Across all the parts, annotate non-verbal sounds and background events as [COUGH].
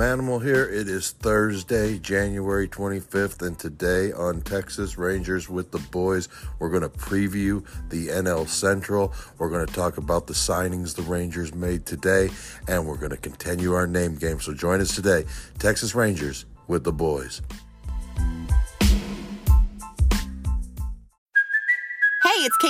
Manimal here. It is Thursday, January 25th, and today on Texas Rangers with the Boys, we're going to preview the NL Central. We're going to talk about the signings the Rangers made today, and we're going to continue our name game. So join us today, Texas Rangers with the Boys.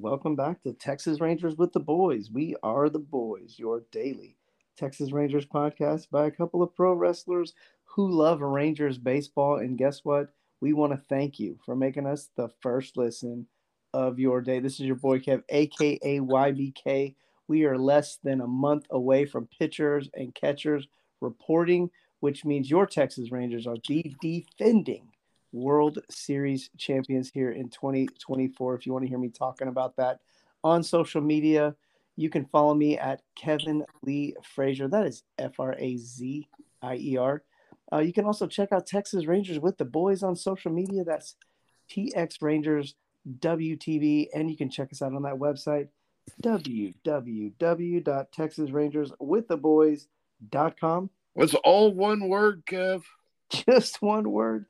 Welcome back to Texas Rangers with the Boys. We are the Boys, your daily Texas Rangers podcast by a couple of pro wrestlers who love Rangers baseball. And guess what? We want to thank you for making us the first listen of your day. This is your boy Kev, aka YBK. We are less than a month away from pitchers and catchers reporting, which means your Texas Rangers are the defending World Series champions here in 2024. If you want to hear me talking about that on social media, you can follow me at Kevin Lee Frazier. That is F R A Z I E R. Uh, you can also check out Texas Rangers with the boys on social media. That's TX Rangers WTV. And you can check us out on that website, www.texasrangerswiththeboys.com. It's all one word, Kev. Just one word.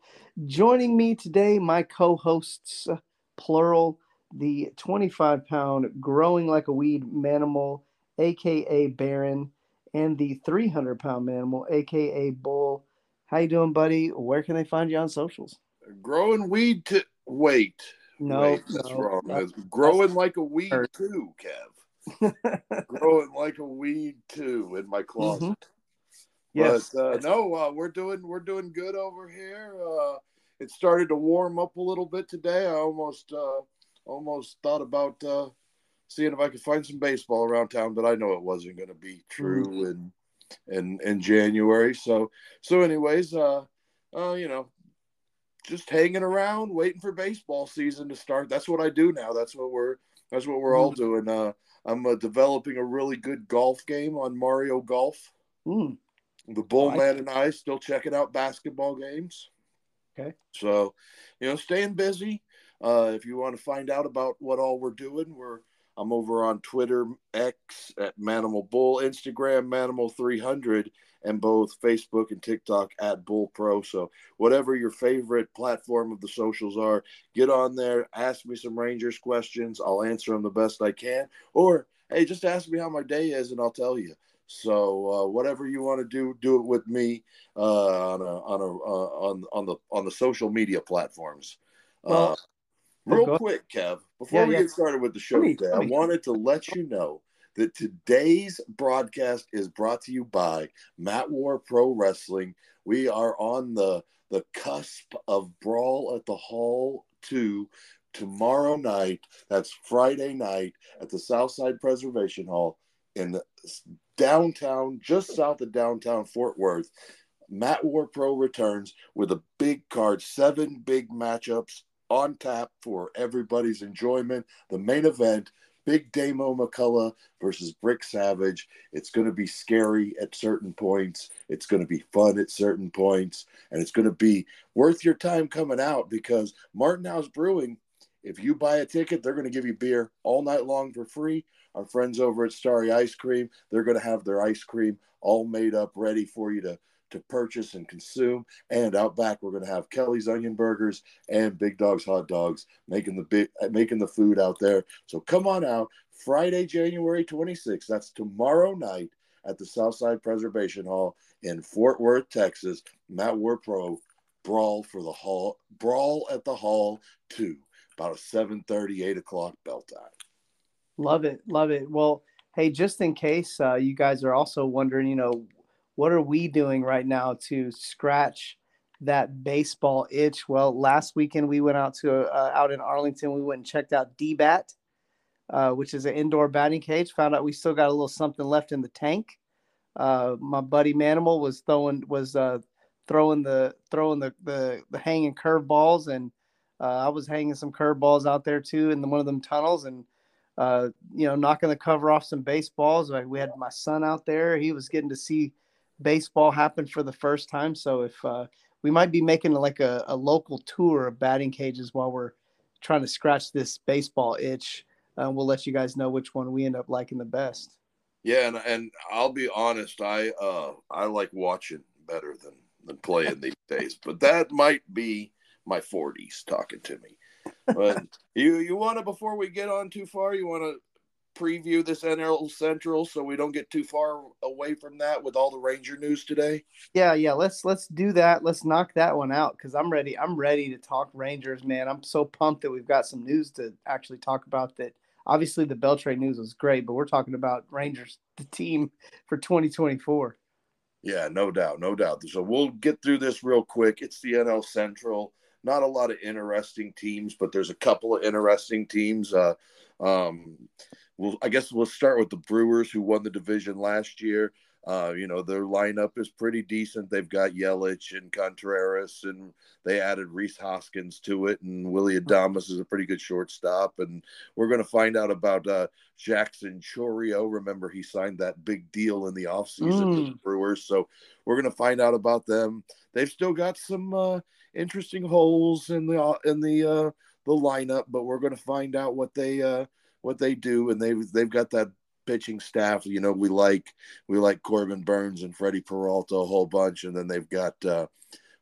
Joining me today, my co hosts, plural, the 25 pound growing like a weed manimal, aka Baron, and the 300 pound manimal, aka Bull. How you doing, buddy? Where can they find you on socials? Growing weed to wait. No, Wait, that's no, wrong. It's growing like a weed Or- too, Kev. [LAUGHS] growing like a weed too in my closet. Mm-hmm. Yes. But uh, no, uh, we're doing we're doing good over here. Uh, it started to warm up a little bit today. I almost uh, almost thought about uh, seeing if I could find some baseball around town, but I know it wasn't going to be true Mm. in in in January. So so anyways, uh, uh, you know, just hanging around, waiting for baseball season to start. That's what I do now. That's what we're that's what we're all doing. Uh, I'm uh, developing a really good golf game on Mario Golf. Mm, The Bull Nice. Man and I still checking out basketball games. Okay. So, you know, staying busy. Uh, if you want to find out about what all we're doing, we're I'm over on Twitter, X at Manimal Bull, Instagram Manimal 300, and both Facebook and TikTok at Bull Pro. So, whatever your favorite platform of the socials are, get on there, ask me some Rangers questions. I'll answer them the best I can. Or, hey, just ask me how my day is, and I'll tell you. So uh, whatever you want to do, do it with me uh, on a, on a, uh, on on the on the social media platforms. Well, uh, real quick, Kev, before Yeah, we yeah. get started with the show me, today, I wanted to let you know that today's broadcast is brought to you by Matt War Pro Wrestling. We are on the the cusp of Brawl at the Hall 2 tomorrow night. That's Friday night at the Southside Preservation Hall in downtown, just south of downtown Fort Worth. Matt War Pro returns with a big card, seven big matchups on tap for everybody's enjoyment. The main event, Big Damo McCullough versus Brick Savage. It's going to be scary at certain points. It's going to be fun at certain points. And it's going to be worth your time coming out because Martin House Brewing, if you buy a ticket, they're going to give you beer all night long for free. Our friends over at Starry Ice Cream, they're going to have their ice cream all made up, ready for you to, to purchase and consume. And out back, we're going to have Kelly's Onion Burgers and Big Dog's Hot Dogs making the big uh, making the food out there. So come on out Friday, January 26th. That's tomorrow night at the Southside Preservation Hall in Fort Worth, Texas. Matt Warpro brawl for the hall brawl at the hall two about a 7 8 o'clock bell time. Love it, love it. Well, hey, just in case uh, you guys are also wondering, you know, what are we doing right now to scratch that baseball itch? Well, last weekend we went out to uh, out in Arlington. We went and checked out DBAT, uh, which is an indoor batting cage. Found out we still got a little something left in the tank. Uh, my buddy Manimal was throwing was uh, throwing the throwing the the, the hanging curveballs, and I was hanging some curveballs out there too in the, one of them tunnels, and uh, you know knocking the cover off some baseballs. We had my son out there; he was getting to see baseball happen for the first time. So if uh, we might be making like a, a local tour of batting cages while we're trying to scratch this baseball itch. Uh, we'll let you guys know which one we end up liking the best. Yeah, and, and I'll be honest, I uh I like watching better than than playing these days, but that might be my 40s talking to me. But [LAUGHS] you you want to before we get on too far, you want to preview this NL Central so we don't get too far away from that with all the Ranger news today? Yeah, yeah. Let's let's do that. Let's knock that one out because I'm ready. I'm ready to talk Rangers, man. I'm so pumped that we've got some news to actually talk about. That obviously the Beltre news was great, but we're talking about Rangers, the team for 2024. Yeah, no doubt, no doubt. So we'll get through this real quick. It's the NL Central. Not a lot of interesting teams, but there's a couple of interesting teams. Uh, um, well, I guess we'll start with the Brewers, who won the division last year. Uh, you know, their lineup is pretty decent. They've got Yelich and Contreras, and they added Rhys Hoskins to it, and Willy Adames is a pretty good shortstop. And we're going to find out about uh, Jackson Chourio. Remember, he signed that big deal in the offseason mm. with the Brewers. So we're going to find out about them. They've still got some uh, interesting holes in the in the uh, the lineup, but we're going to find out what they uh, what they do, and they've they've got that pitching staff. You know, we like we like Corbin Burnes and Freddie Peralta a whole bunch, and then they've got uh,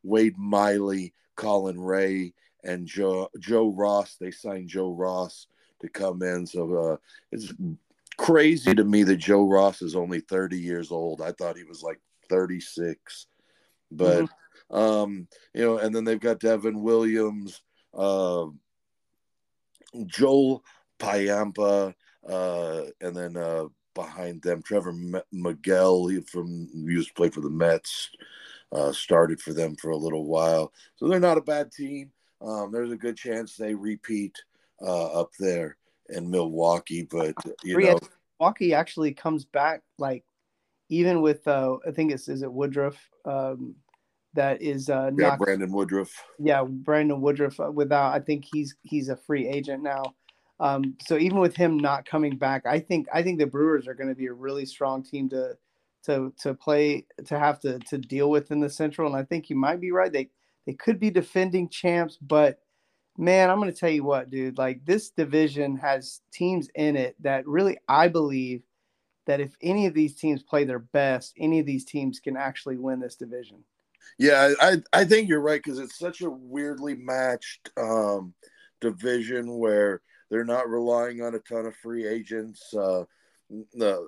Wade Miley, Colin Rea, and Joe Joe Ross. They signed Joe Ross to come in, so uh, it's crazy to me that Joe Ross is only 30 years old. I thought he was like 36, but mm-hmm. Um, you know, and then they've got Devin Williams, uh, Joel Payampa, uh, and then uh, behind them, Trevor M- Miguel he from used to play for the Mets, uh, started for them for a little while. So they're not a bad team. Um, there's a good chance they repeat uh, up there in Milwaukee, but you know, Milwaukee actually comes back like even with uh, I think it's is it Woodruff. Um, that is uh yeah, not, Brandon Woodruff. Yeah, Brandon Woodruff. Uh, without, I think he's he's a free agent now. Um, so even with him not coming back, I think I think the Brewers are going to be a really strong team to to to play to have to to deal with in the Central. And I think you might be right. They they could be defending champs, but man, I'm going to tell you what, dude. Like this division has teams in it that really I believe that if any of these teams play their best, any of these teams can actually win this division. Yeah, I I think you're right because it's such a weirdly matched um, division where they're not relying on a ton of free agents. Uh,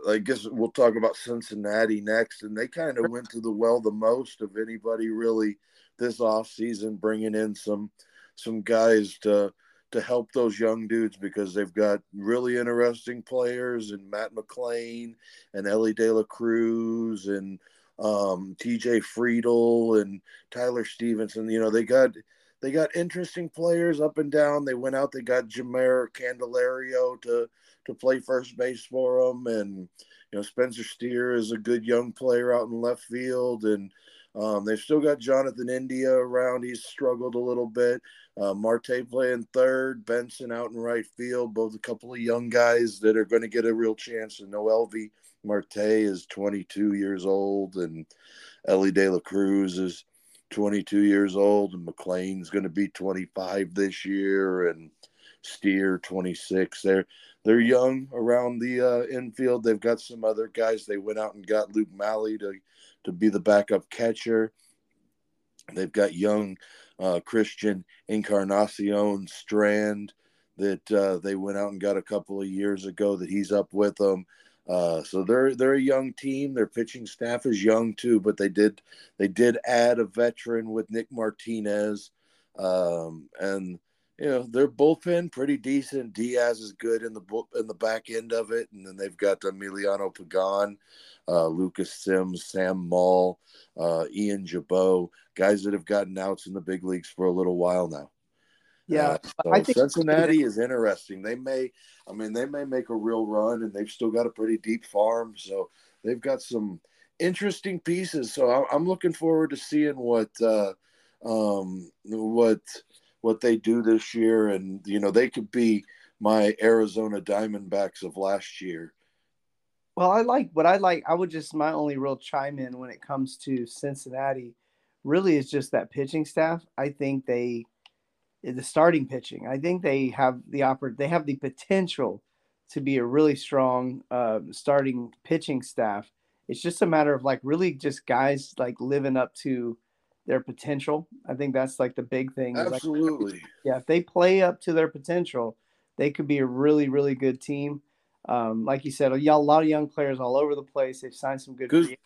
I guess we'll talk about Cincinnati next, and they kind of went to the well the most of anybody really this off season, bringing in some some guys to to help those young dudes because they've got really interesting players and Matt McLain and Elly De La Cruz and um, TJ Friedl and Tyler Stephenson. You know, they got they got interesting players up and down. They went out. They got Jeimer Candelario to to play first base for them, and you know Spencer Steer is a good young player out in left field, and um, they've still got Jonathan India around. He's struggled a little bit. Uh, Marte playing third, Benson out in right field. Both a couple of young guys that are going to get a real chance. And Noelvi Marte is 22 years old, and Elly De La Cruz is 22 years old, and McLain's going to be 25 this year, and Steer 26. They're they're young around the uh, infield. They've got some other guys. They went out and got Luke Maile to to be the backup catcher. They've got young uh, Christian Encarnacion Strand that uh, they went out and got a couple of years ago. That he's up with them. Uh, so they're they're a young team. Their pitching staff is young too, but they did they did add a veteran with Nick Martinez, um, and you know their bullpen pretty decent. Diaz is good in the in the back end of it, and then they've got Emiliano Pagan, uh, Lucas Sims, Sam Moll, uh, Ian Gibaut, guys that have gotten outs in the big leagues for a little while now. Yeah, uh, I think Cincinnati is interesting. They may, I mean, they may make a real run, and they've still got a pretty deep farm, so they've got some interesting pieces. So I- I'm looking forward to seeing what uh, um, what what they do this year, and you know they could be my Arizona Diamondbacks of last year. Well, I like what I like. I would just my only real chime in when it comes to Cincinnati, really is just that pitching staff. I think they, the starting pitching. I think they have the oppor- They have the potential to be a really strong uh, starting pitching staff. It's just a matter of like really just guys like living up to their potential. I think that's like the big thing. is, like, Absolutely. yeah, if they play up to their potential, they could be a really, really good team. Um, like you said, a lot of young players all over the place. They've signed some good, Good.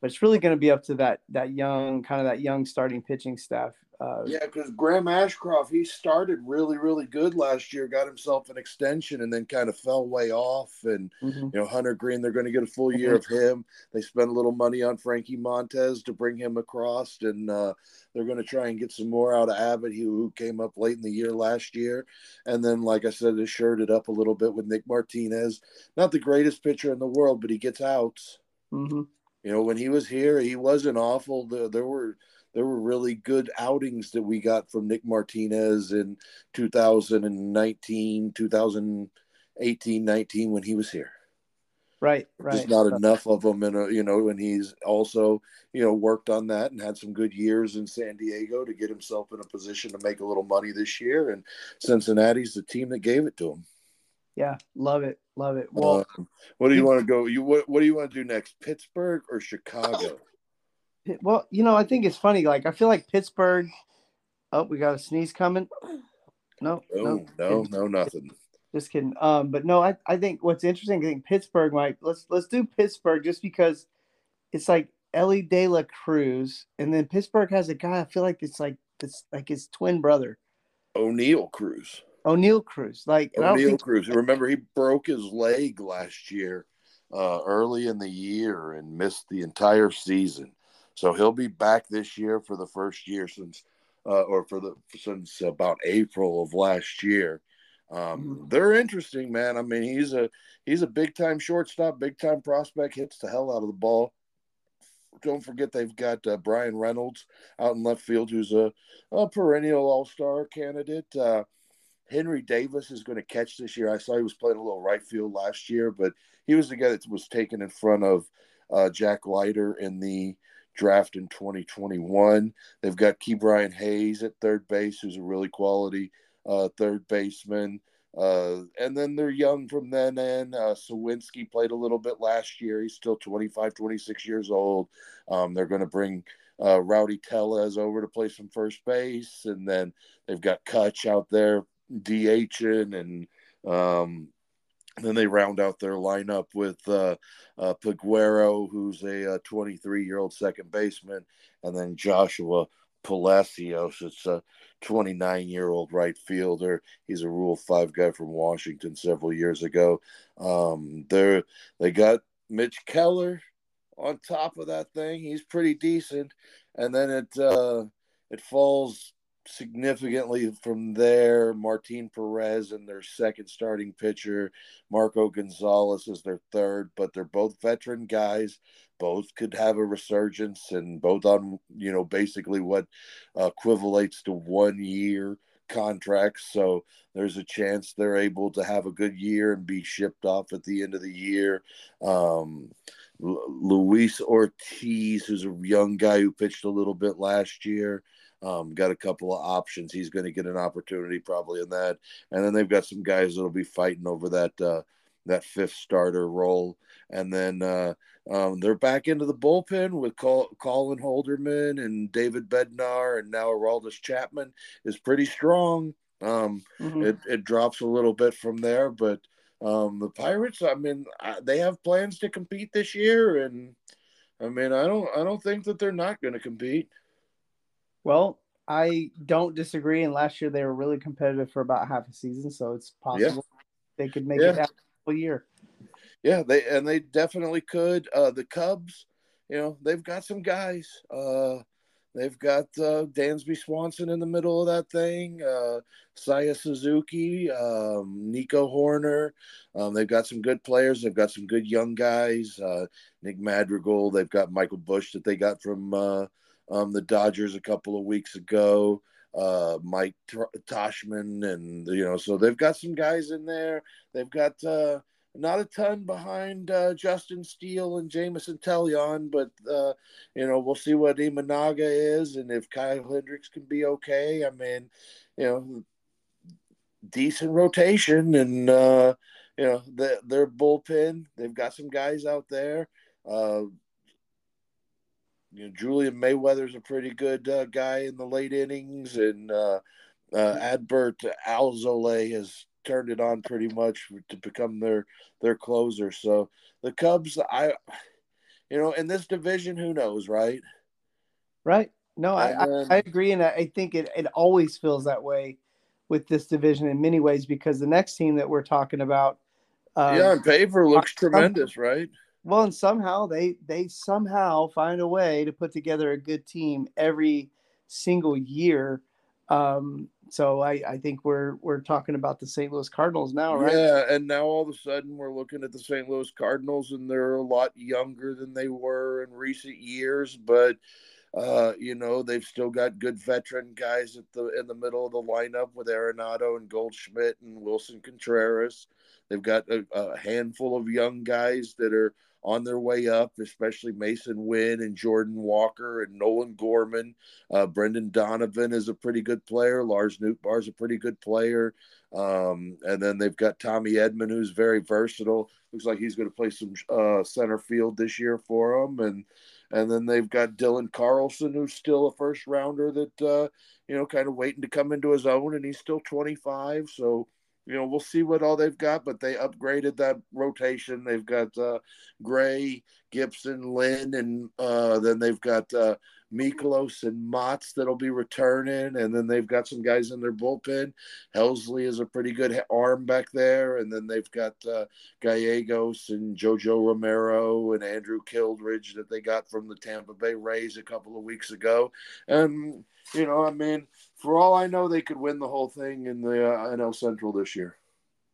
but it's really going to be up to that that young kind of that young starting pitching staff. Uh, Yeah, because Graham Ashcraft, he started really, really good last year, got himself an extension, and then kind of fell way off. And mhm. you know, Hunter Greene, they're going to get a full year of him. They spent a little money on Frankie Montas to bring him across, and uh, they're going to try and get some more out of Abbott, who, who came up late in the year last year. And then, like I said, they shored it up a little bit with Nick Martinez. Not the greatest pitcher in the world, but he gets outs. Mhm. You know, when he was here, he wasn't awful. There, there were there were really good outings that we got from Nick Martinez in 2019, 2018, 19 when he was here. Right, right. Just not enough of them, and you know, and he's also you know worked on that and had some good years in San Diego to get himself in a position to make a little money this year. And Cincinnati's the team that gave it to him. yeah, love it, love it. Well, Um, what do you want to go? You what? What do you want to do next? Pittsburgh or Chicago? Well, you know, I think it's funny. Like, I feel like Pittsburgh. Oh, we got a sneeze coming. No, No, no, no, no, nothing. Just kidding. Um, but no, I, I think what's interesting, I think Pittsburgh might let's let's do Pittsburgh just because it's like Elly De La Cruz, and then Pittsburgh has a guy. I feel like it's like it's like his twin brother, Oneil Cruz. Oneil Cruz. Like Oneil Cruz. Remember, he broke his leg last year, uh, early in the year, and missed the entire season. So he'll be back this year for the first year since, uh, or for the since about April of last year. Um, they're interesting, man. I mean, he's a he's a big time shortstop, big time prospect. Hits the hell out of the ball. Don't forget they've got uh, Bryan Reynolds out in left field, who's a, a perennial All Star candidate. Uh, Henry Davis is going to catch this year. I saw he was playing a little right field last year, but he was the guy that was taken in front of uh, Jack Leiter in the draft in 2021. They've got Ke'Bryan Hayes at third base, who's a really quality uh, third baseman. Uh, and then they're young from then in. Uh, Suwinski played a little bit last year. He's still 25, 26 years old. Um, they're going to bring uh, Rowdy Tellez over to play some first base. And then they've got Kutch out there DHing. And um, then they round out their lineup with uh, uh, Peguero, who's a 23 year old second baseman. And then Joshua Palacios. It's a 29 year old right fielder. He's a Rule Five guy from Washington several years ago. Um, they they got Mitch Keller on top of that thing. He's pretty decent, and then it uh, it falls significantly from there. Martin Perez and their second starting pitcher, Marco Gonzalez is their third, but they're both veteran guys. Both could have a resurgence, and both on you know basically what uh, equivalates to one year contracts. So there's a chance they're able to have a good year and be shipped off at the end of the year. Um, Luis Ortiz, who's a young guy who pitched a little bit last year. Um, got a couple of options. He's going to get an opportunity probably in that, and then they've got some guys that'll be fighting over that uh, that fifth starter role. And then uh, um, they're back into the bullpen with Col- Colin Holderman and David Bednar, and now Aroldis Chapman is pretty strong. Um, Mhm. it, it drops a little bit from there, but um, the Pirates, I mean, I, they have plans to compete this year, and I mean, I don't, I don't think that they're not going to compete. Well, I don't disagree. And last year they were really competitive for about half a season, so it's possible they could make Yeah. it a year. Yeah, they and they definitely could. Uh, the Cubs, you know, they've got some guys. Uh, they've got uh, Dansby Swanson in the middle of that thing, uh, Seiya Suzuki, um, Nico Hoerner. Um, they've got some good players. They've got some good young guys. Uh, Nick Madrigal. They've got Michael Busch that they got from uh, um, the Dodgers a couple of weeks ago. Uh, Mike Tauchman and you know, so they've got some guys in there. They've got uh, not a ton behind uh, Justin Steele and Jameson Taillon, but uh, you know we'll see what Imanaga is and if Kyle Hendricks can be okay. I mean, you know, decent rotation and uh, you know the, their bullpen. They've got some guys out there. Uh, you know, Julian Merryweather's a pretty good uh, guy in the late innings, and uh, uh, Adbert Alzolay has turned it on pretty much to become their their closer. So the Cubs, I, you know, in this division, who knows, right? Right. No, I, then, I, I, agree, and I think it it always feels that way with this division in many ways because the next team that we're talking about, um, yeah, on paper looks tremendous, right? Well, and somehow they they somehow find a way to put together a good team every single year. Um, so I, I think we're we're talking about the St. Louis Cardinals now, right? Yeah, and now all of a sudden we're looking at the St. Louis Cardinals, and they're a lot younger than they were in recent years, but uh, you know they've still got good veteran guys at the in the middle of the lineup with Arenado and Goldschmidt and Willson Contreras. They've got a, a handful of young guys that are on their way up, especially Masyn Winn and Jordan Walker and Nolan Gorman. Uh, Brendan Donovan is a pretty good player. Lars Nootbaar is a pretty good player. Um, and then they've got Tommy Edman, who's very versatile. Looks like he's going to play some uh, center field this year for them. And and then they've got Dylan Carlson, who's still a first rounder that uh, you know kind of waiting to come into his own, and he's still 25. So you know, we'll see what all they've got, but they upgraded that rotation. They've got uh, Gray, Gibson, Lynn, and uh, then they've got uh, Mikolas and Matz that'll be returning, and then they've got some guys in their bullpen. Helsley is a pretty good arm back there, and then they've got uh, Gallegos and JoJo Romero and Andrew Kittredge that they got from the Tampa Bay Rays a couple of weeks ago, and you know, I mean for all I know, they could win the whole thing in the uh, NL Central this year.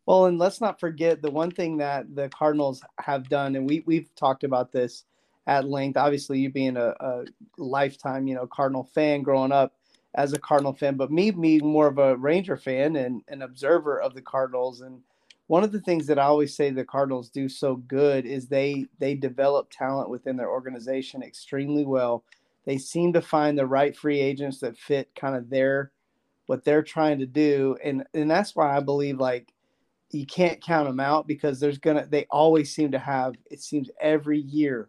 Well, and let's not forget the one thing that the Cardinals have done, and we we've talked about this at length. Obviously, you being a, a lifetime, you know, Cardinal fan growing up as a Cardinal fan, but me being more of a Ranger fan and an observer of the Cardinals. And one of the things that I always say the Cardinals do so good is they they develop talent within their organization extremely well they seem to find the right free agents that fit kind of their what they're trying to do. And and that's why i believe like you can't count them out because there's gonna they always seem to have it seems every year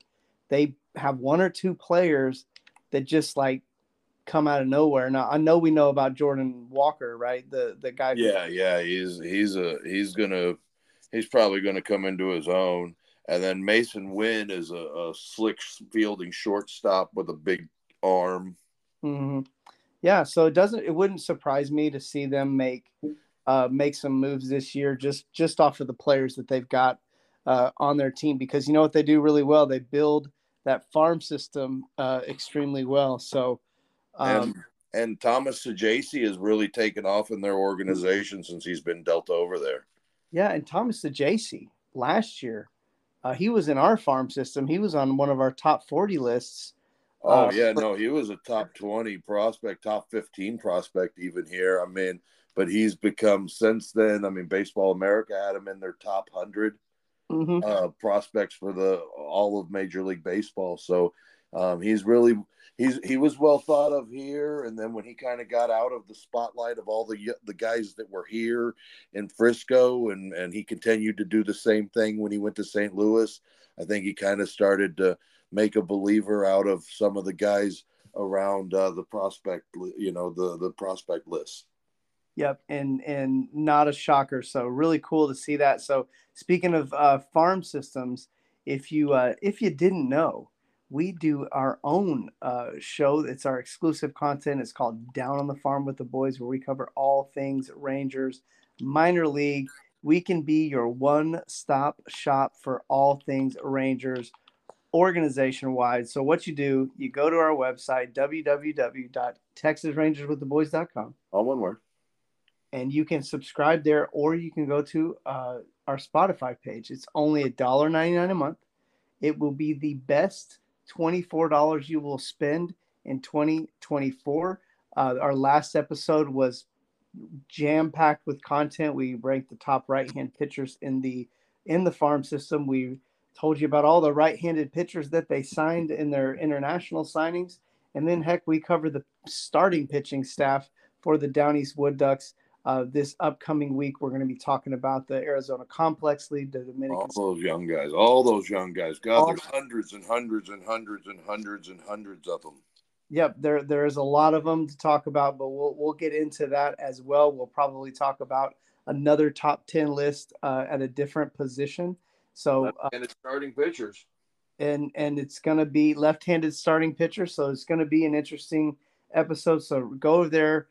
they have one or two players that just like come out of nowhere. Now i know we know about jordan walker right? The the guy yeah yeah he's he's a he's gonna he's probably gonna come into his own and then Masyn Winn is a, a slick fielding shortstop with a big arm. Mm-hmm. Yeah, so it doesn't. It wouldn't surprise me to see them make uh, make some moves this year, just just off of the players that they've got uh, on their team. Because you know what they do really well, they build that farm system uh, extremely well. So, um, and, and Thomas Saggese has really taken off in their organization since he's been dealt over there. Yeah, and Thomas Saggese last year uh, he was in our farm system. He was on one of our top 40 lists. Oh, uh, yeah. No, he was a top 20 prospect, top 15 prospect, even here. I mean, but he's become since then. I mean, Baseball America had him in their top 100 mm-hmm. uh, prospects for the all of Major League Baseball. So um, he's really he's he was well thought of here, and then when he kind of got out of the spotlight of all the the guys that were here in Frisco, and and he continued to do the same thing when he went to St. Louis. I think he kind of started to make a believer out of some of the guys around uh, the prospect, you know, the the prospect list. Yep, and and not a shocker. So really cool to see that. So speaking of uh, farm systems, if you uh, if you didn't know, we do our own uh, show. It's our exclusive content. It's called Down on the Farm with the Boys, where we cover all things Rangers, minor league. We can be your one stop shop for all things Rangers organization wide. So what you do, you go to our website www.texasrangerswiththeboys.com. All one word. And you can subscribe there, or you can go to uh, our Spotify page. It's only a dollar ninety nine a month. It will be the best twenty four dollars you will spend in twenty twenty four. Uh, our last episode was jam packed with content. We ranked the top right hand pitchers in the in the farm system. We told you about all the right-handed pitchers that they signed in their international signings, and then heck, we covered the starting pitching staff for the Down East Wood Ducks. Uh, this upcoming week, we're going to be talking about the Arizona Complex League, the Dominican. All those young guys, all those young guys. God, all there's hundreds and hundreds and hundreds and hundreds and hundreds of them. Yep, there there is a lot of them to talk about, but we'll we'll get into that as well. We'll probably talk about another top ten list uh, at a different position. So uh, and it's starting pitchers. And and it's going to be left-handed starting pitcher, so it's going to be an interesting episode. So go there,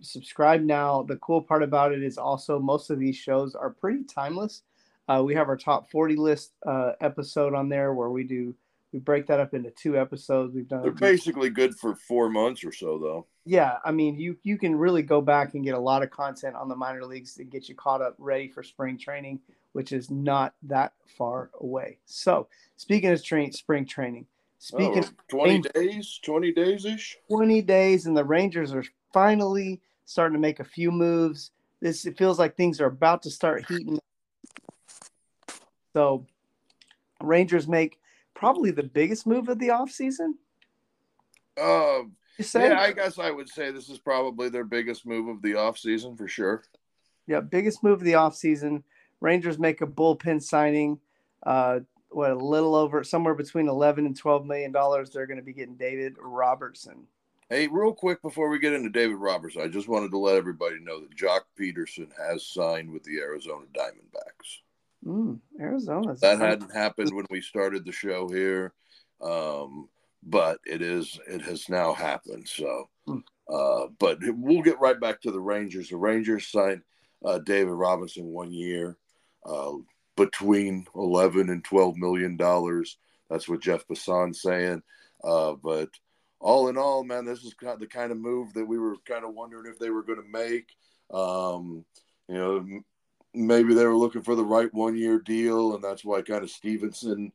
subscribe now. The cool part about it is also most of these shows are pretty timeless. Uh, we have our top 40 list uh, episode on there where we do we break that up into two episodes. We've done. They're basically good for four months or so, though. Yeah, I mean, you you can really go back and get a lot of content on the minor leagues to get you caught up, ready for spring training which is not that far away. So, speaking of train, spring training, speaking oh, 20 days, 20 days ish, 20 days, and the Rangers are finally starting to make a few moves. This it feels like things are about to start heating. So, Rangers make probably the biggest move of the offseason. Uh, yeah, I guess I would say this is probably their biggest move of the offseason for sure. Yeah, biggest move of the offseason. Rangers make a bullpen signing. Uh, what a little over somewhere between 11 and 12 million dollars. They're going to be getting David Robertson. Hey, real quick before we get into David Robertson, I just wanted to let everybody know that Joc Pederson has signed with the Arizona Diamondbacks. Mm, Arizona. That hadn't happened when we started the show here, um, but it is. It has now happened. So, mm. uh, but we'll get right back to the Rangers. The Rangers signed uh, David Robinson one year uh, between 11 and 12 million dollars. That's what Jeff Passan's saying. Uh, but all in all, man, this is the kind of move that we were kind of wondering if they were going to make. Um, you know, maybe they were looking for the right one year deal, and that's why kind of Stephenson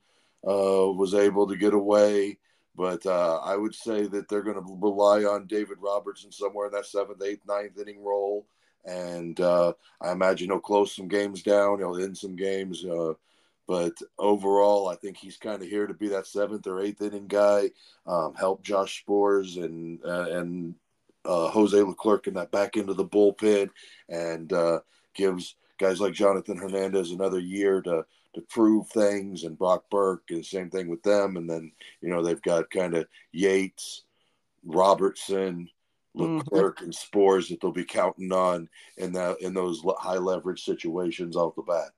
uh, was able to get away. But uh, I would say that they're going to rely on David Robertson somewhere in that seventh, eighth, ninth inning role and uh, I imagine he'll close some games down. He'll end some games, uh, but overall, I think he's kind of here to be that seventh or eighth inning guy, um, help Josh Sborz and uh, and uh, Jose Leclerc in that back end of the bullpen, and uh, gives guys like Jonathan Hernandez another year to to prove things, and Brock Burke, and same thing with them. And then you know they've got kind of Yates, Robertson Leclerc mm-hmm. and Sborz that they'll be counting on in that in those high leverage situations off the bat.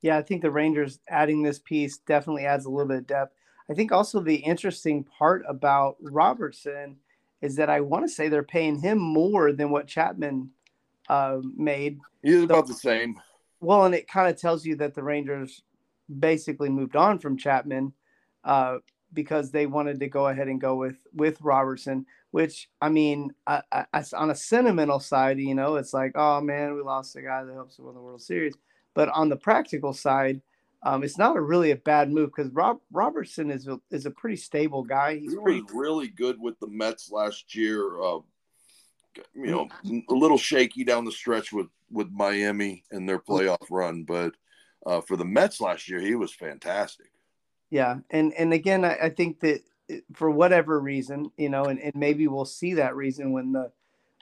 Yeah, I think the Rangers adding this piece definitely adds a little bit of depth. I think also the interesting part about Robertson is that I want to say they're paying him more than what Chapman uh, made. He's so, about the same. Well, and it kind of tells you that the Rangers basically moved on from Chapman uh, because they wanted to go ahead and go with with Robertson which I mean, I, I, on a sentimental side, you know, it's like, oh man, we lost a guy that helps us win the World Series. But on the practical side, um, it's not a really a bad move because Rob Robertson is a, is a pretty stable guy. He's he pretty was really good with the Mets last year. Uh, you know, a little shaky down the stretch with with Miami and their playoff run, but uh, for the Mets last year, he was fantastic. Yeah, and and again, I, I think that for whatever reason, you know, and, and maybe we'll see that reason when the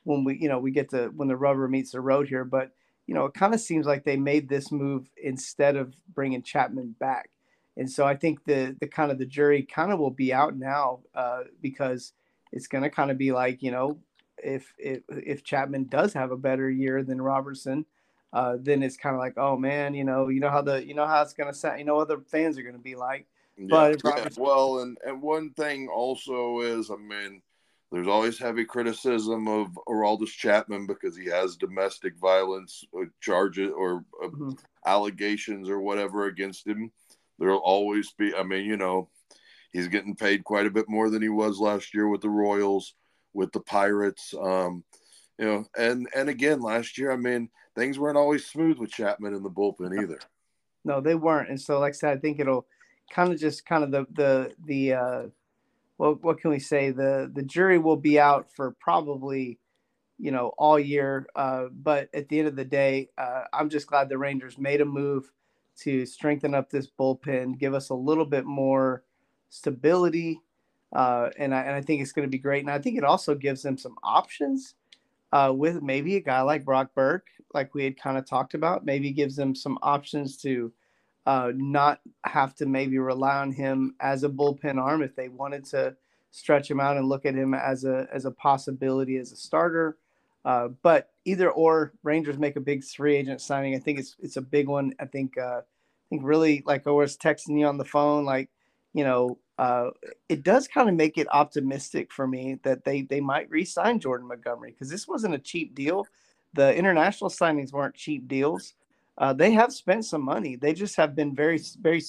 when we you know we get to when the rubber meets the road here. But you know, it kind of seems like they made this move instead of bringing Chapman back, and so I think the the kind of the jury kind of will be out now uh, because it's going to kind of be like you know if if if Chapman does have a better year than Robertson. Uh, then it's kind of like, oh man, you know, you know how the, you know how it's gonna sound, you know, other fans are gonna be like, yeah, yeah, well, and and one thing also is, I mean, there's always heavy criticism of Aroldis Chapman because he has domestic violence uh, charges or uh, mm-hmm. allegations or whatever against him. There'll always be, I mean, you know, he's getting paid quite a bit more than he was last year with the Royals, with the Pirates. Um, you know, and and again last year, I mean, things weren't always smooth with Chapman in the bullpen either. No, they weren't. And so, like I said, I think it'll kind of just kind of the the the uh, well, what can we say? The the jury will be out for probably you know all year. Uh, but at the end of the day, uh, I'm just glad the Rangers made a move to strengthen up this bullpen, give us a little bit more stability, uh, and I and I think it's going to be great. And I think it also gives them some options uh, with maybe a guy like Brock Burke, like we had kind of talked about, maybe gives them some options to uh, not have to maybe rely on him as a bullpen arm if they wanted to stretch him out and look at him as a as a possibility as a starter. Uh, but either or, Rangers make a big free agent signing. I think it's it's a big one. I think uh, I think really like I was texting you on the phone, like you know, uh, it does kind of make it optimistic for me that they they might re-sign Jordan Montgomery because this wasn't a cheap deal. The international signings weren't cheap deals. Uh, they have spent some money. They just have been very very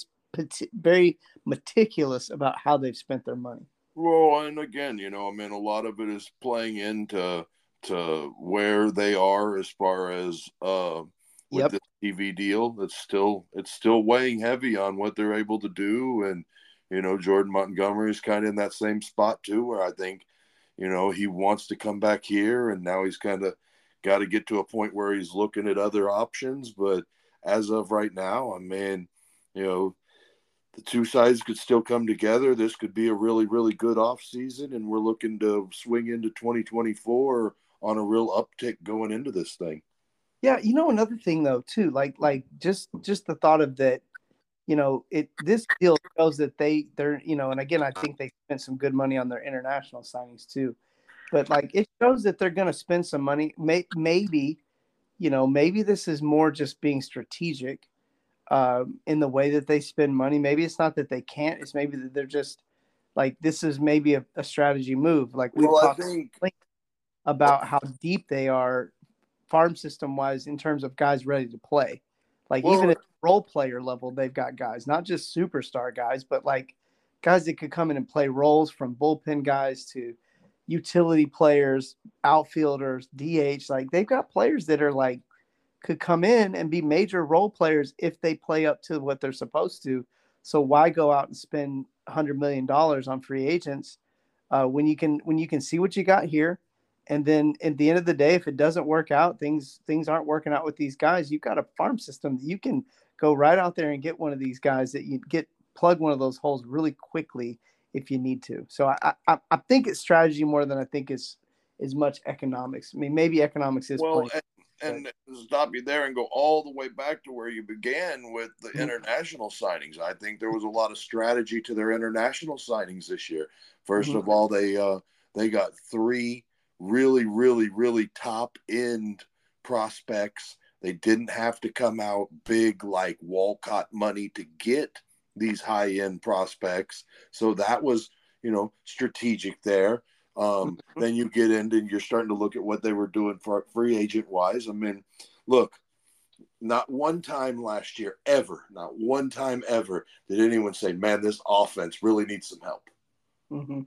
very meticulous about how they've spent their money. Well, and again, you know, I mean, a lot of it is playing into to where they are as far as uh, with yep. the TV deal. It's still it's still weighing heavy on what they're able to do, and you know Jordan Montgomery is kind of in that same spot too, where I think you know he wants to come back here, and now he's kind of got to get to a point where he's looking at other options. But as of right now, I mean, you know, the two sides could still come together. This could be a really, really good off season, and we're looking to swing into 2024 on a real uptick going into this thing. Yeah, you know another thing though too, like like just just the thought of that, you know, it this deal shows that they they're you know, and again I think they spent some good money on their international signings too, but like it shows that they're going to spend some money. May, maybe, you know, maybe this is more just being strategic um, in the way that they spend money. Maybe it's not that they can't; it's maybe that they're just like this is maybe a, a strategy move. Like we well, talked. Think about how deep they are farm system wise in terms of guys ready to play. Like well, even at role player level, they've got guys, not just superstar guys, but like guys that could come in and play roles from bullpen guys to utility players, outfielders, DH. Like they've got players that are like could come in and be major role players if they play up to what they're supposed to. So why go out and spend hundred million dollars on free agents uh, when you can when you can see what you got here? and then at the end of the day if it doesn't work out things things aren't working out with these guys you've got a farm system that you can go right out there and get one of these guys that you get plug one of those holes really quickly if you need to so i i, I think it's strategy more than i think it's as much economics i mean maybe economics is well and, and stop you there and go all the way back to where you began with the mm-hmm. international signings i think there was a lot of strategy to their international signings this year 1st mm-hmm. of all they uh they got three really, really, really top end prospects. They didn't have to come out big like Walcott money to get these high end prospects. So that was, you know, strategic there. Um, mm-hmm. then you get into and you're starting to look at what they were doing for free agent wise. I mean, look, not one time last year, ever, not one time ever, did anyone say, man, this offense really needs some help. Mm-hmm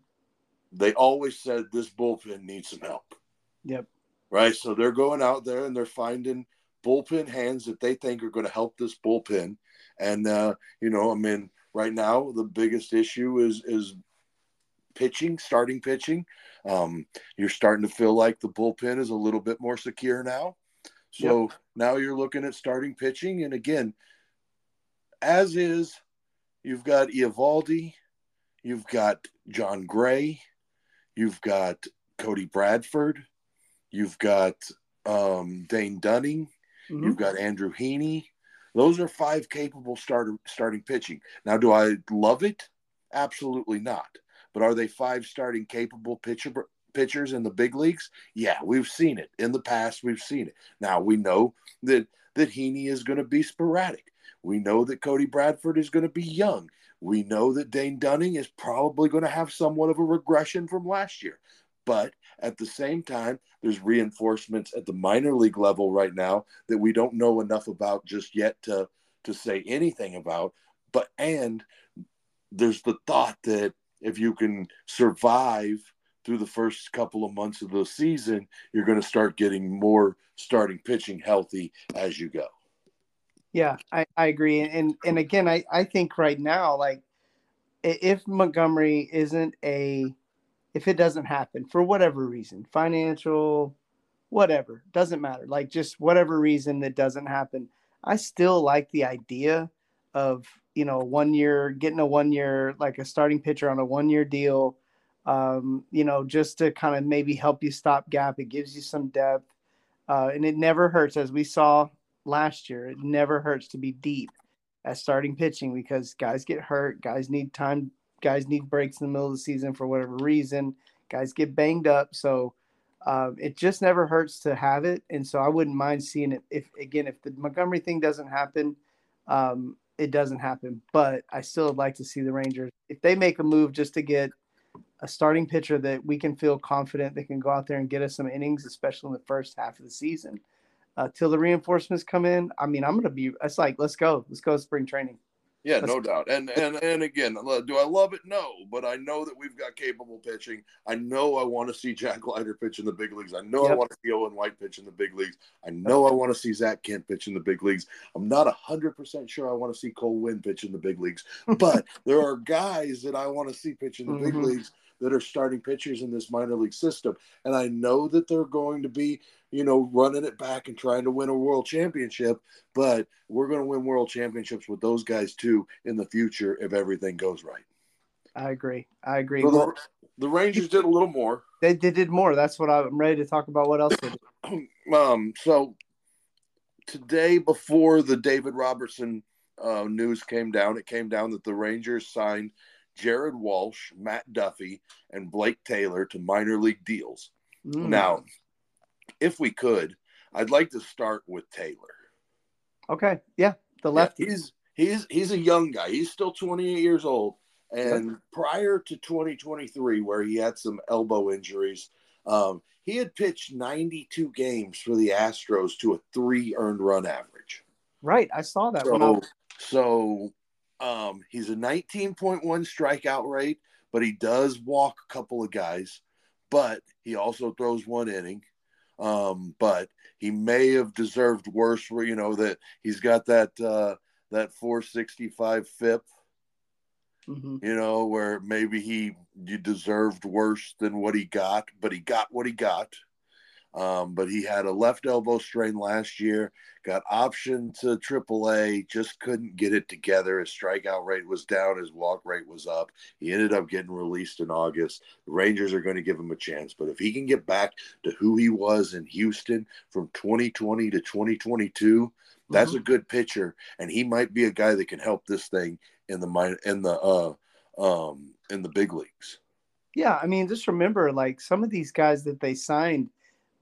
they always said this bullpen needs some help. Yep. Right. So they're going out there and they're finding bullpen hands that they think are going to help this bullpen. And uh, you know, I mean, right now the biggest issue is is pitching, starting pitching. Um, you're starting to feel like the bullpen is a little bit more secure now. So yep. now you're looking at starting pitching, and again, as is, you've got Eovaldi, you've got Jon Gray, You've got Cody Bradford. You've got um, Dane Dunning. Mm-hmm. You've got Andrew Heaney. Those are five capable starter starting pitching. Now, do I love it? Absolutely not. But are they five starting capable pitcher pitchers in the big leagues? Yeah, we've seen it in the past. We've seen it. Now we know that that Heaney is going to be sporadic. We know that Cody Bradford is going to be young. We know that Dane Dunning is probably going to have somewhat of a regression from last year. But at the same time, there's reinforcements at the minor league level right now that we don't know enough about just yet to, to say anything about. But and there's the thought that if you can survive through the first couple of months of the season, you're going to start getting more starting pitching healthy as you go. Yeah, I, I agree. And and again, I, I think right now, like if Montgomery isn't a if it doesn't happen for whatever reason, financial, whatever, doesn't matter. Like just whatever reason that doesn't happen, I still like the idea of, you know, one year getting a one year like a starting pitcher on a one year deal. Um, you know, just to kind of maybe help you stop gap. It gives you some depth. Uh, and it never hurts, as we saw last year. It never hurts to be deep at starting pitching because guys get hurt, guys need time, guys need breaks in the middle of the season for whatever reason, guys get banged up. So um, it just never hurts to have it, and so I wouldn't mind seeing it. If again, if the Montgomery thing doesn't happen, um, it doesn't happen. But I still would like to see the Rangers if they make a move just to get a starting pitcher that we can feel confident they can go out there and get us some innings, especially in the first half of the season uh, till the reinforcements come in. I mean, I'm gonna be. It's like let's go, let's go spring training. Yeah, no doubt. And and and again, do I love it? No, but I know that we've got capable pitching. I know I want to see Jack Leiter pitch in the big leagues. I know yep. I want to see Owen White pitch in the big leagues. I know I want to see Zach Kent pitch in the big leagues. I'm not hundred percent sure I want to see Cole Winn pitch in the big leagues, [LAUGHS] but there are guys that I want to see pitch in the mm-hmm. big leagues that are starting pitchers in this minor league system. And I know that they're going to be, you know, running it back and trying to win a world championship, but we're going to win world championships with those guys too in the future if everything goes right. I agree. I agree. So the, the, Rangers did a little more. They, they did more. That's what I'm ready to talk about. What else they did. [CLEARS THROAT] um, so today, before the David Robertson uh, news came down, it came down that the Rangers signed – Jared Walsh, Matt Duffy, and Blake Taylor to minor league deals. Mm. Now, if we could, I'd like to start with Taylor. Okay. Yeah. The left. Yeah, he's he's he's a young guy. He's still 28 years old. And prior to 2023, where he had some elbow injuries, um, he had pitched 92 games for the Astros to a three earned run average. Right. I saw that. So, so um, he's a 19.1 strikeout rate, but he does walk a couple of guys. But he also throws one inning. Um, but he may have deserved worse. Where you know that he's got that uh, that 465 FIP. Mm-hmm. You know where maybe he deserved worse than what he got, but he got what he got. Um, but he had a left elbow strain last year, got optioned to AAA, just couldn't get it together. His strikeout rate was down, his walk rate was up. He ended up getting released in August. The Rangers are going to give him a chance, but if he can get back to who he was in Houston from 2020 to 2022, that's mm-hmm. a good pitcher, and he might be a guy that can help this thing in the in the uh um in the big leagues. Yeah, I mean, just remember, like some of these guys that they signed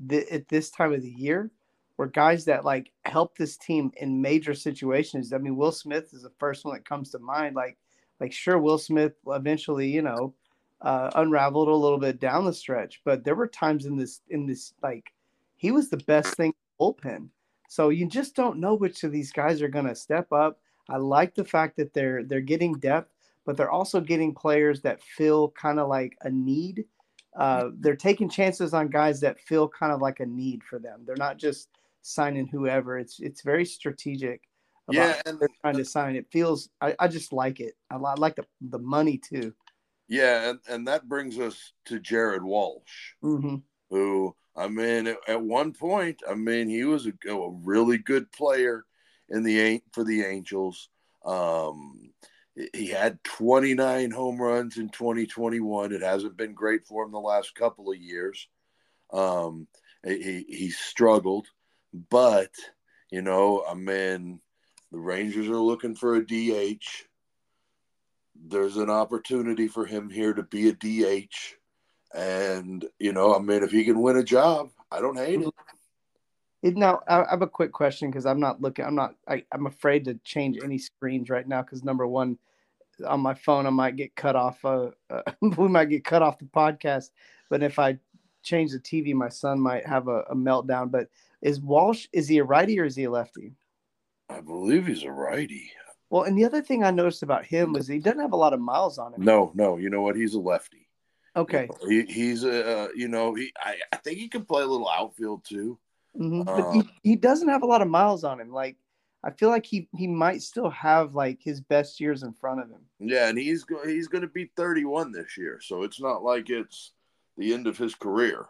th- at this time of the year were guys that like help this team in major situations. I mean, Will Smith is the first one that comes to mind. Like, like sure, Will Smith eventually, you know, uh, unraveled a little bit down the stretch, but there were times in this in this like he was the best thing bullpen. So you just don't know which of these guys are going to step up. I like the fact that they're they're getting depth, but they're also getting players that feel kind of like a need uh, they're taking chances on guys that feel kind of like a need for them. They're not just signing whoever. It's it's very strategic. yeah, and they're trying to sign. It feels. I, I just like it. I, I like the the money too. Yeah, and, and that brings us to Jared Walsh, mm-hmm. who I mean, at, at, one point, I mean, he was a, a really good player in the for the Angels. Um, he had 29 home runs in 2021. It hasn't been great for him the last couple of years. Um, he, he struggled, but you know, I mean, the Rangers are looking for a DH. There's an opportunity for him here to be a DH. And, you know, I mean, if he can win a job, I don't hate it. It, now I have a quick question because I'm not looking. I'm not. I, am afraid to change any screens right now because number one, on my phone I might get cut off. Uh, uh, [LAUGHS] we might get cut off the podcast. But if I change the TV, my son might have a, a, meltdown. But is Walsh is he a righty or is he a lefty? I believe he's a righty. Well, and the other thing I noticed about him was he doesn't have a lot of miles on him. No, no, you know what? He's a lefty. Okay. He, he's a, uh, you know, he. I, I think he can play a little outfield too. Mhm. But he, he doesn't have a lot of miles on him. Like I feel like he he might still have like his best years in front of him. Yeah, and he's go, he's going to be 31 this year, so it's not like it's the end of his career.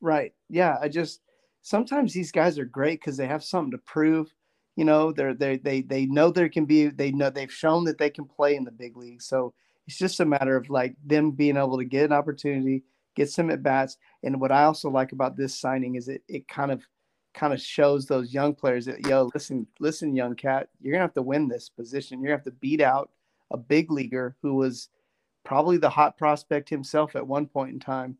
Right. Yeah. I just sometimes these guys are great because they have something to prove. You know, they're they they they know there can be they know they've shown that they can play in the big league. So it's just a matter of like them being able to get an opportunity, get some at bats. And what I also like about this signing is it it kind of kind of shows those young players that yo listen listen young cat you're gonna have to win this position you're gonna have to beat out a big leaguer who was probably the hot prospect himself at one point in time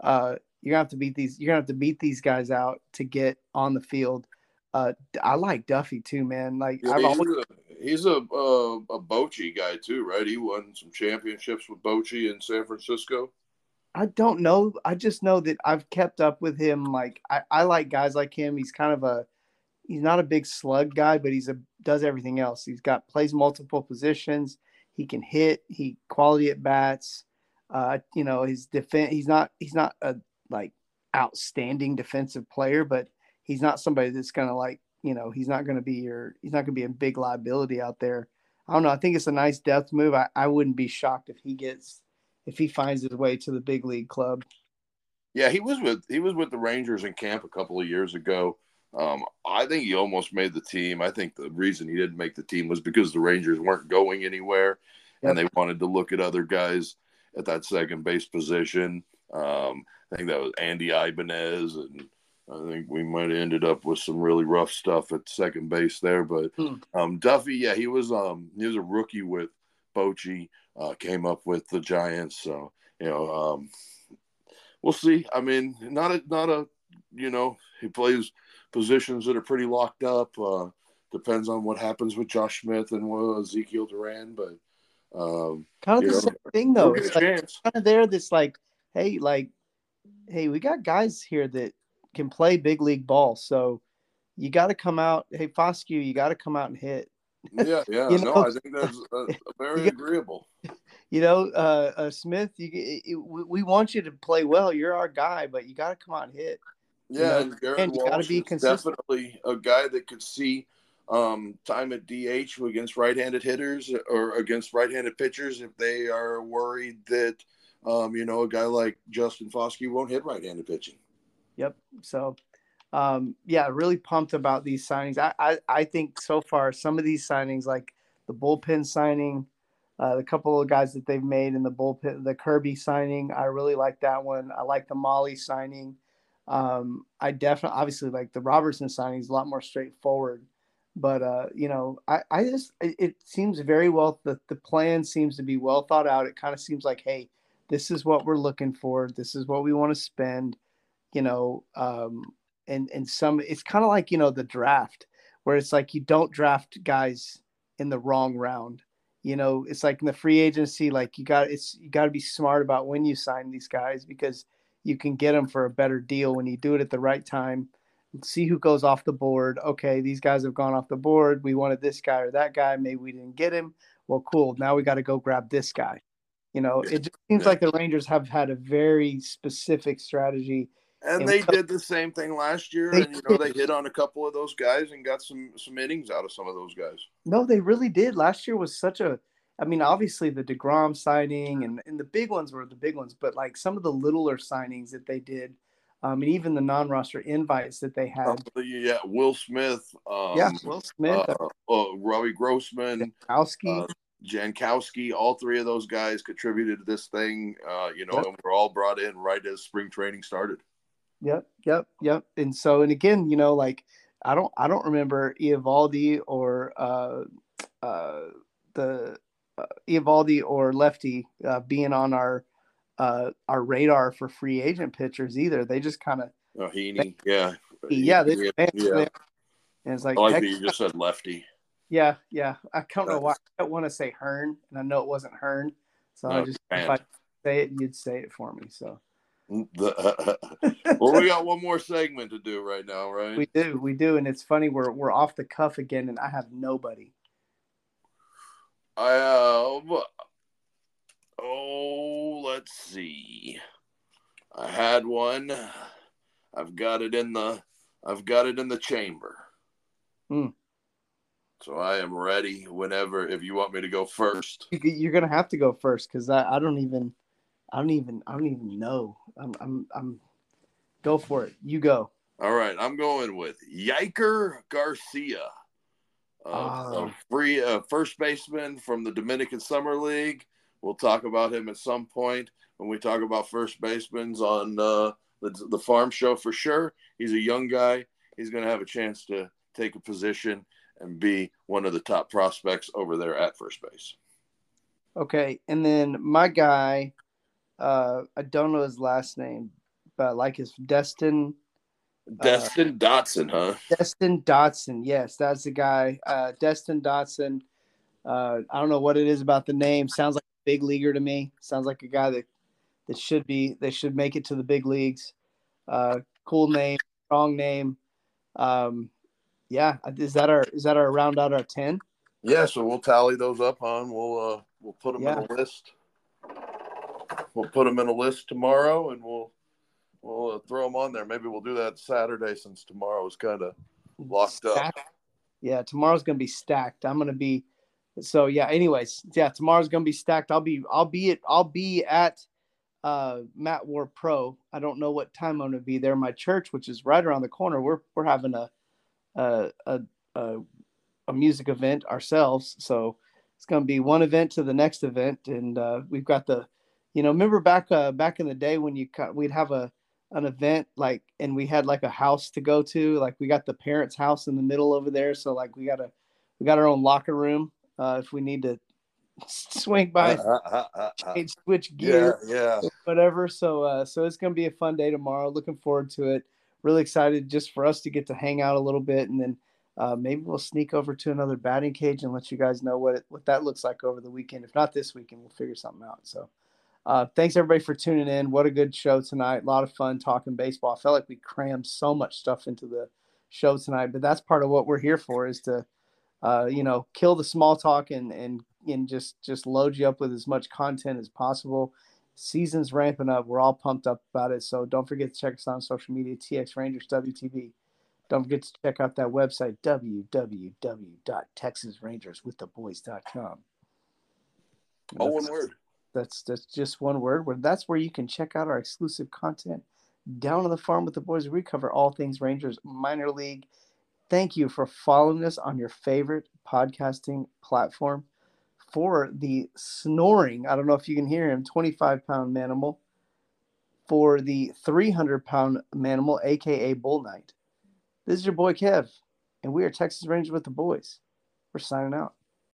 uh, you're gonna have to beat these you're gonna have to beat these guys out to get on the field uh, i like duffy too man like Yeah, i've he's always a, he's a, uh, a Bochy guy too, right? He won some championships with Bochy in San Francisco. I don't know. I just know that I've kept up with him. Like I, I like guys like him. He's kind of a he's not a big slug guy, but he's a does everything else. He's got plays multiple positions. He can hit. He quality at bats. Uh, you know, his defense. He's not he's not a like outstanding defensive player, but he's not somebody that's gonna like you know he's not gonna be your he's not gonna be a big liability out there. I don't know. I think it's a nice depth move. I, I wouldn't be shocked if he gets if he finds his way to the big league club. Yeah, he was with he was with the Rangers in camp a couple of years ago. Um, I think he almost made the team. I think the reason he didn't make the team was because the Rangers weren't going anywhere, and they wanted to look at other guys at that second base position. Um, I think that was Andy Ibanez, and I think we might have ended up with some really rough stuff at second base there. But Hmm. um, Duffy, yeah, he was um, he was a rookie with Bochy, uh, came up with the Giants, so you know um, we'll see. I mean, not a not a you know he plays positions that are pretty locked up. Uh, depends on what happens with Josh Smith and uh, Ezekiel Duran, but um, Kind of the know, same thing though. It's like, chance. kind of there that's like, hey, like, hey, we got guys here that can play big league ball. So you got to come out. Hey, Foscue, you got to come out and hit. Yeah, [LAUGHS] yeah, You no, know, I think that's uh, [LAUGHS] very you got- agreeable. You know, uh, uh, Smith, you, it- we we want you to play well. You're our guy, but you got to come out and hit. Yeah, know, and and you gotta Walsh be is consistent. definitely a guy that could see um, time at DH against right-handed hitters or against right-handed pitchers if they are worried that um, you know a guy like Justin Foscue won't hit right-handed pitching. Yep. So, um, yeah, really pumped about these signings. I, I, I think so far some of these signings, like the bullpen signing, uh, the couple of guys that they've made in the bullpen, the Kirby signing, I really like that one. I like the Mahle signing. Um, I definitely, obviously, like the Robertson signing is a lot more straightforward. But uh, you know, I, I just it, it seems very well. The the plan seems to be well thought out. It kind of seems like, hey, this is what we're looking for. This is what we want to spend you know um and and some it's kind of like you know the draft where it's like you don't draft guys in the wrong round. You know it's like in the free agency like you got it's you got to be smart about when you sign these guys because you can get them for a better deal when you do it at the right time. See who goes off the board. Okay these guys have gone off the board. We wanted this guy or that guy. Maybe we didn't get him. Well cool. Now we got to go grab this guy. You know it just seems like the rangers have had a very specific strategy And they did the same thing last year, They and you know they hit on a couple of those guys and got some some innings out of some of those guys. No, they really did. Last year was such a I mean, obviously the DeGrom signing and, and the big ones were the big ones, but like some of the littler signings that they did, um, and even the non roster invites that they had. Yeah, Will Smith, um, yeah, Will Smith, uh, uh, Robbie Grossman, Kowski. uh, Jankowski, all three of those guys contributed to this thing. Uh, you know, Yep. and we're all brought in right as spring training started. Yep, yep, yep. And so, and again, you know, like I don't, I don't remember Eovaldi or uh, uh, the uh, Eovaldi or Lefty uh, being on our uh, our radar for free agent pitchers either. They just kind of, Uh, Heaney, yeah, yeah, they yeah, advanced yeah. And it's like, I like you just said lefty. yeah, yeah. I don't know why I don't want to say Hearn, and I know it wasn't Hearn, so I just if I say it, you'd say it for me. So [LAUGHS] well, we got one more segment to do right now, right? we do, we do, and it's funny we're we're off the cuff again, and I have nobody. I um, oh, let's see. I had one. I've got it in the. I've got it in the chamber. Hmm. So I am ready whenever. If you want me to go first, You- You're gonna have to go first because I, I don't even, I don't even, I don't even know. I'm, I'm, I'm. Go for it. You go. all right. I'm going with Yiker Garcia, uh, Oh. a free uh, first baseman from the Dominican Summer League. We'll talk about him at some point when we talk about first basemen on uh, the the farm show for sure. He's a young guy. He's going to have a chance to take a position and be one of the top prospects over there at first base. Okay, and then my guy, uh, I don't know his last name, but like his Destin. Destin Dotson, huh? Destin Dotson. Yes, that's the guy. Uh, Destin Dotson. Uh, I don't know what it is about the name. Sounds like a big leaguer to me. Sounds like a guy that that should be they should make it to the big leagues. Uh, cool name, strong name. Um, yeah, is that our is that our round out our ten? Yeah, so we'll tally those up on. We'll uh we'll put them Yeah. in a list. We'll put them in a list tomorrow, and we'll we'll uh, throw them on there. Maybe we'll do that Saturday since tomorrow is kind of locked up. Yeah, tomorrow's gonna be stacked. I'm gonna be so yeah. Anyways, yeah, tomorrow's gonna be stacked. I'll be I'll be at I'll be at uh Matt War Pro. I don't know what time I'm gonna be there. My church, which is right around the corner, we're we're having a a a, a, a music event ourselves. So it's gonna be one event to the next event, and uh, we've got the you know remember back uh, back in the day when you we'd have a an event like and we had like a house to go to like we got the parents house in the middle over there so like we got a we got our own locker room uh if we need to [LAUGHS] swing by change, switch yeah, gear yeah. whatever so uh so it's gonna be a fun day tomorrow looking forward to it. Really excited just for us to get to hang out a little bit and then uh, maybe we'll sneak over to another batting cage and let you guys know what it, what that looks like over the weekend. If not this weekend we'll figure something out so uh, thanks everybody for tuning in. What a good show tonight. A lot of fun talking baseball. I felt like we crammed so much stuff into the show tonight, but that's part of what we're here for is to, uh, you know, kill the small talk and, and, and just, just load you up with as much content as possible. Season's ramping up. We're all pumped up about it. So don't forget to check us out on social media, TX Rangers WTV. Don't forget to check out that website, www.texasrangerswiththeboys.com. All one word. That's that's just one word. Where that's where you can check out our exclusive content. Down on the farm with the boys, we cover all things Rangers minor league. Thank you for following us on your favorite podcasting platform. For the snoring, I don't know if you can hear him, 25 pound manimal. For the 300 pound manimal, aka Bull Knight. This is your boy Kev, and we are Texas Rangers with the boys. We're signing out.